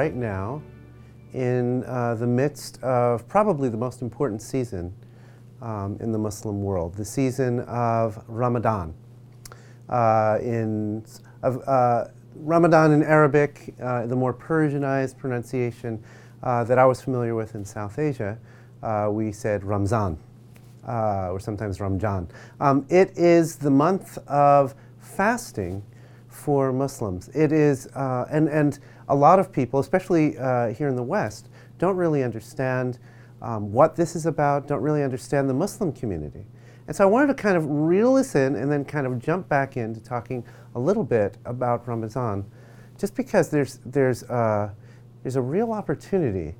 right now in uh, the midst of probably the most important season um, in the Muslim world, the season of Ramadan. Uh, in of, uh, Ramadan in Arabic, uh, the more Persianized pronunciation uh, that I was familiar with in South Asia, uh, we said Ramzan, or sometimes Ramjan. Um, it is the month of fasting for Muslims. It is, and, and a lot of people, especially here in the West, don't really understand um, what this is about, don't really understand the Muslim community. And so I wanted to kind of reel this in and then kind of jump back into talking a little bit about Ramadan, just because there's, there's, uh, there's a real opportunity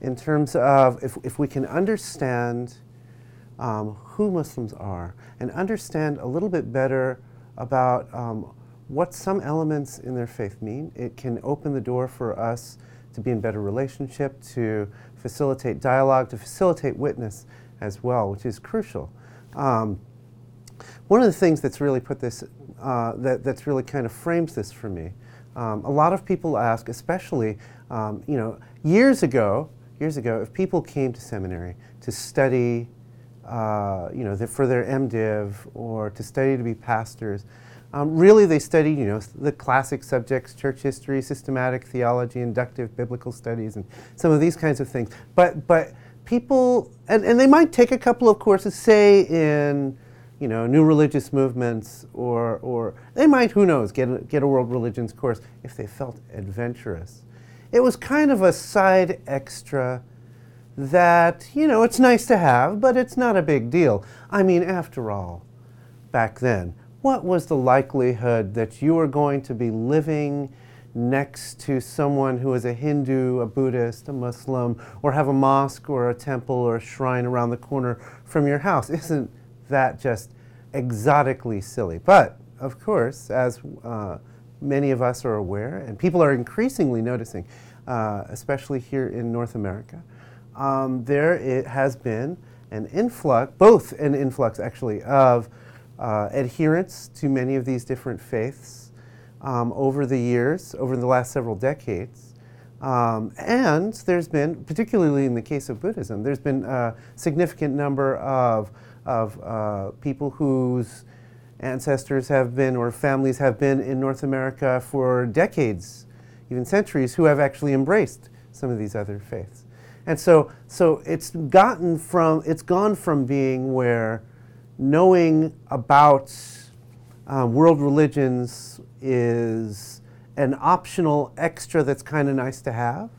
in terms of if, if we can understand um, who Muslims are and understand a little bit better about um, what some elements in their faith mean, it can open the door for us to be in better relationship, to facilitate dialogue, to facilitate witness as well, which is crucial. Um, one of the things that's really put this, uh, that, that's really kind of frames this for me, um, a lot of people ask, especially, um, you know, years ago, years ago, if people came to seminary to study, uh, you know, the, for their MDiv or to study to be pastors, um, really, they studied, you know, the classic subjects, church history, systematic theology, inductive biblical studies, and some of these kinds of things. But, but people, and, and they might take a couple of courses, say in, you know, new religious movements, or, or they might, who knows, get a, get a world religions course if they felt adventurous. It was kind of a side extra that, you know, it's nice to have, but it's not a big deal. I mean, after all, back then, what was the likelihood that you were going to be living next to someone who is a Hindu, a Buddhist, a Muslim, or have a mosque or a temple or a shrine around the corner from your house? Isn't that just exotically silly? But, of course, as uh, many of us are aware, and people are increasingly noticing, uh, especially here in North America, um, there it has been an influx, both an influx actually, of uh, adherents to many of these different faiths um, over the years, over the last several decades. Um, and there's been, particularly in the case of Buddhism, there's been a significant number of, of uh, people whose ancestors have been or families have been in North America for decades, even centuries, who have actually embraced some of these other faiths. And so, so it's gotten from, it's gone from being where knowing about um, world religions is an optional extra that's kind of nice to have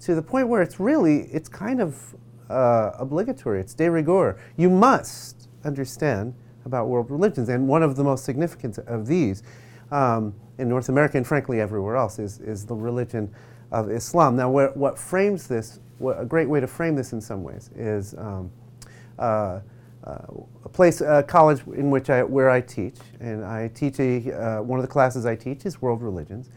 to the point where it's really it's kind of uh, obligatory. It's de rigueur. You must understand about world religions and one of the most significant of these um, in north america and frankly everywhere else is, is the religion of islam. Now where, what frames this what, a great way to frame this in some ways is um, uh, uh, a place, a college in which I, where I teach, and I teach a, uh, one of the classes I teach is world religions.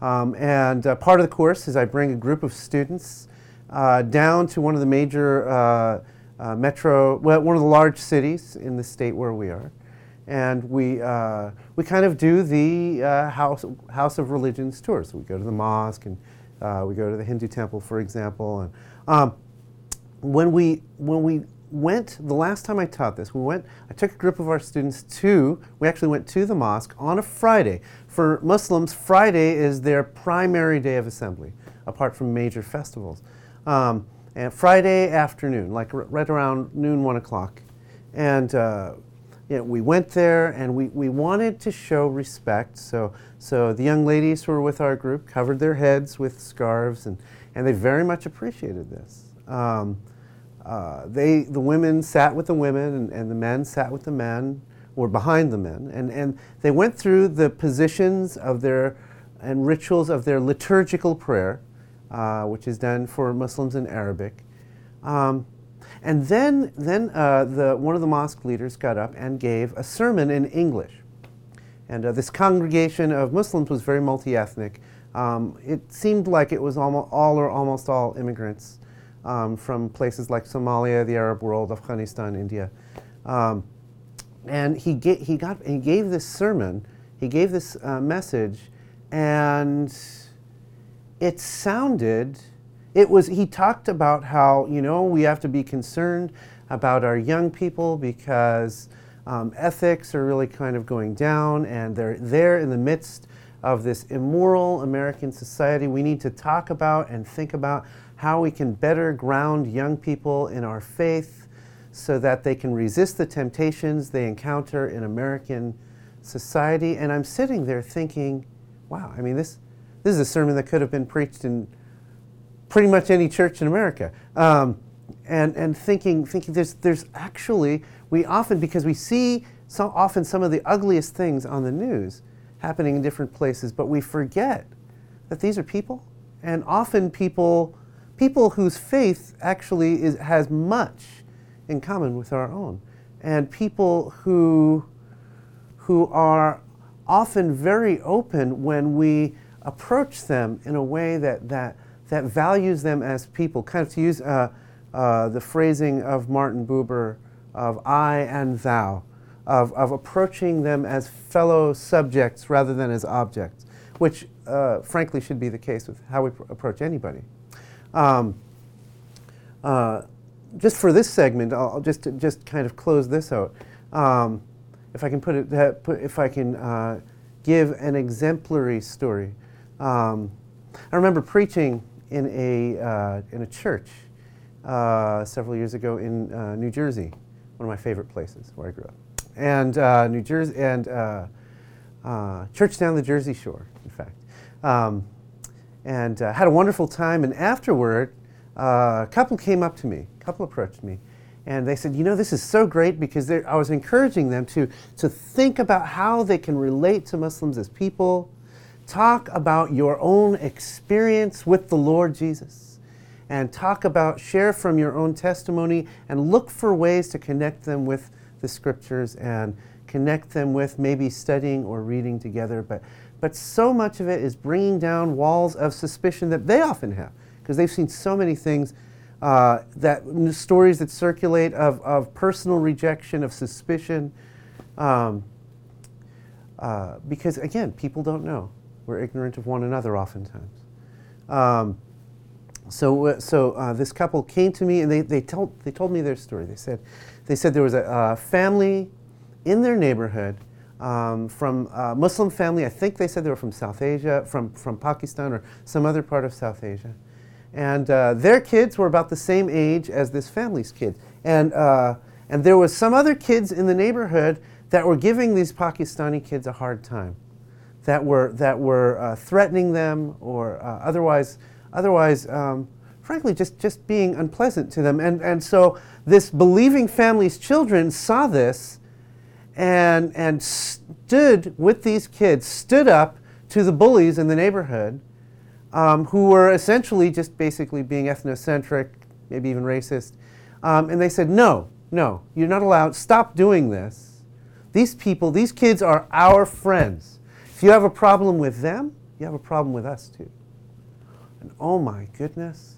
Um, and uh, part of the course is I bring a group of students uh, down to one of the major uh, uh, metro, well, one of the large cities in the state where we are. And we, we kind of do the house, house of religions tours. So we go to the mosque and we go to the Hindu temple, for example. And um, when we, when we went, the last time I taught this, we went, I took a group of our students to, we actually went to the mosque on a Friday. For Muslims, Friday is their primary day of assembly, apart from major festivals. Um, and Friday afternoon, like r- right around noon, one o'clock. And uh, you know, we went there and we, we wanted to show respect. So, so the young ladies who were with our group covered their heads with scarves, and, and they very much appreciated this. Um, uh, they, the women sat with the women and, and, the men sat with the men or behind the men. And, and they went through the positions of their and rituals of their liturgical prayer, uh, which is done for Muslims in Arabic. Um, and then, then uh, the, one of the mosque leaders got up and gave a sermon in English. And uh, this congregation of Muslims was very multi ethnic. Um, it seemed like it was almost all or almost all immigrants um, from places like Somalia, the Arab world, Afghanistan, India. Um, and he, he, got, he gave this sermon, he gave this uh, message, and it sounded, it was, he talked about how, you know, we have to be concerned about our young people because um, ethics are really kind of going down and they're there in the midst of this immoral American society. We need to talk about and think about how we can better ground young people in our faith so that they can resist the temptations they encounter in American society. And I'm sitting there thinking, wow, I mean, this, this is a sermon that could have been preached in pretty much any church in America. Um, and, and thinking, thinking there's, there's actually, we often, because we see so often some of the ugliest things on the news happening in different places, but we forget that these are people, and often people, people whose faith actually is, has much in common with our own, and people who, who are often very open when we approach them in a way that, that, that values them as people. Kind of to use uh, uh, the phrasing of Martin Buber of I and thou, of, of approaching them as fellow subjects rather than as objects, which uh, frankly should be the case with how we pr- approach anybody. Um, uh, just for this segment, I'll, I'll just just kind of close this out. Um, if I can put it, that, put, if I can uh, give an exemplary story. Um, I remember preaching in a uh, in a church uh, several years ago in uh, New Jersey, one of my favorite places where I grew up, and uh, New Jersey and uh, uh, church down the Jersey Shore, in fact, um, and uh, had a wonderful time. And afterward, a couple came up to me, a couple approached me, and they said, "You know, this is so great because I was encouraging them to to think about how they can relate to Muslims as people." Talk about your own experience with the Lord Jesus and talk about, share from your own testimony, and look for ways to connect them with the scriptures and connect them with maybe studying or reading together. But, but so much of it is bringing down walls of suspicion that they often have because they've seen so many things. Uh, that stories that circulate of, of personal rejection, of suspicion, um, uh, because again, people don't know. We're ignorant of one another oftentimes. Um, so, uh, so uh, this couple came to me and they, they, told, they told me their story. They said, they said there was a, a family in their neighborhood um, from a Muslim family. I think they said they were from South Asia, from, from Pakistan or some other part of South Asia. And uh, their kids were about the same age as this family's kids. And, uh, and there was some other kids in the neighborhood that were giving these Pakistani kids a hard time, that were, that were uh, threatening them or uh, otherwise otherwise, um, frankly, just, just being unpleasant to them. And, and so this believing family's children saw this and, and stood with these kids, stood up to the bullies in the neighborhood um, who were essentially just basically being ethnocentric, maybe even racist. Um, and they said, no, no, you're not allowed, stop doing this. These people, these kids are our friends. If you have a problem with them, you have a problem with us too. And oh my goodness,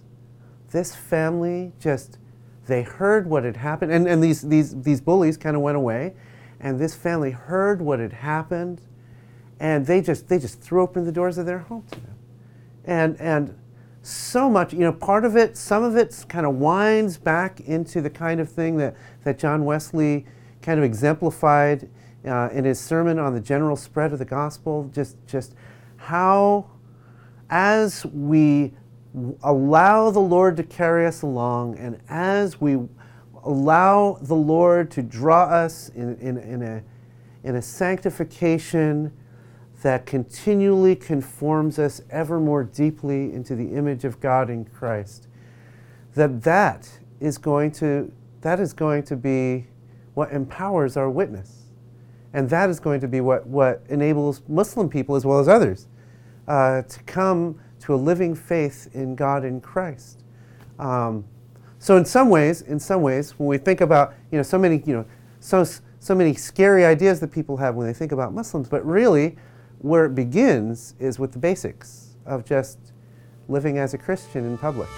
this family just, they heard what had happened. And, and these, these, these bullies kind of went away. And this family heard what had happened. And they just, they just threw open the doors of their home to them. And, and so much, you know, part of it, some of it kind of winds back into the kind of thing that, that John Wesley kind of exemplified uh, in his sermon on the general spread of the gospel. Just, just how as we allow the Lord to carry us along and as we allow the Lord to draw us in, in, in, a, in a sanctification that continually conforms us ever more deeply into the image of God in Christ, that that is going to, that is going to be what empowers our witness. And that is going to be what, what enables Muslim people as well as others uh, to come to a living faith in God in Christ. Um, so in some ways, in some ways, when we think about you know so many you know so so many scary ideas that people have when they think about Muslims, but really, where it begins is with the basics of just living as a Christian in public.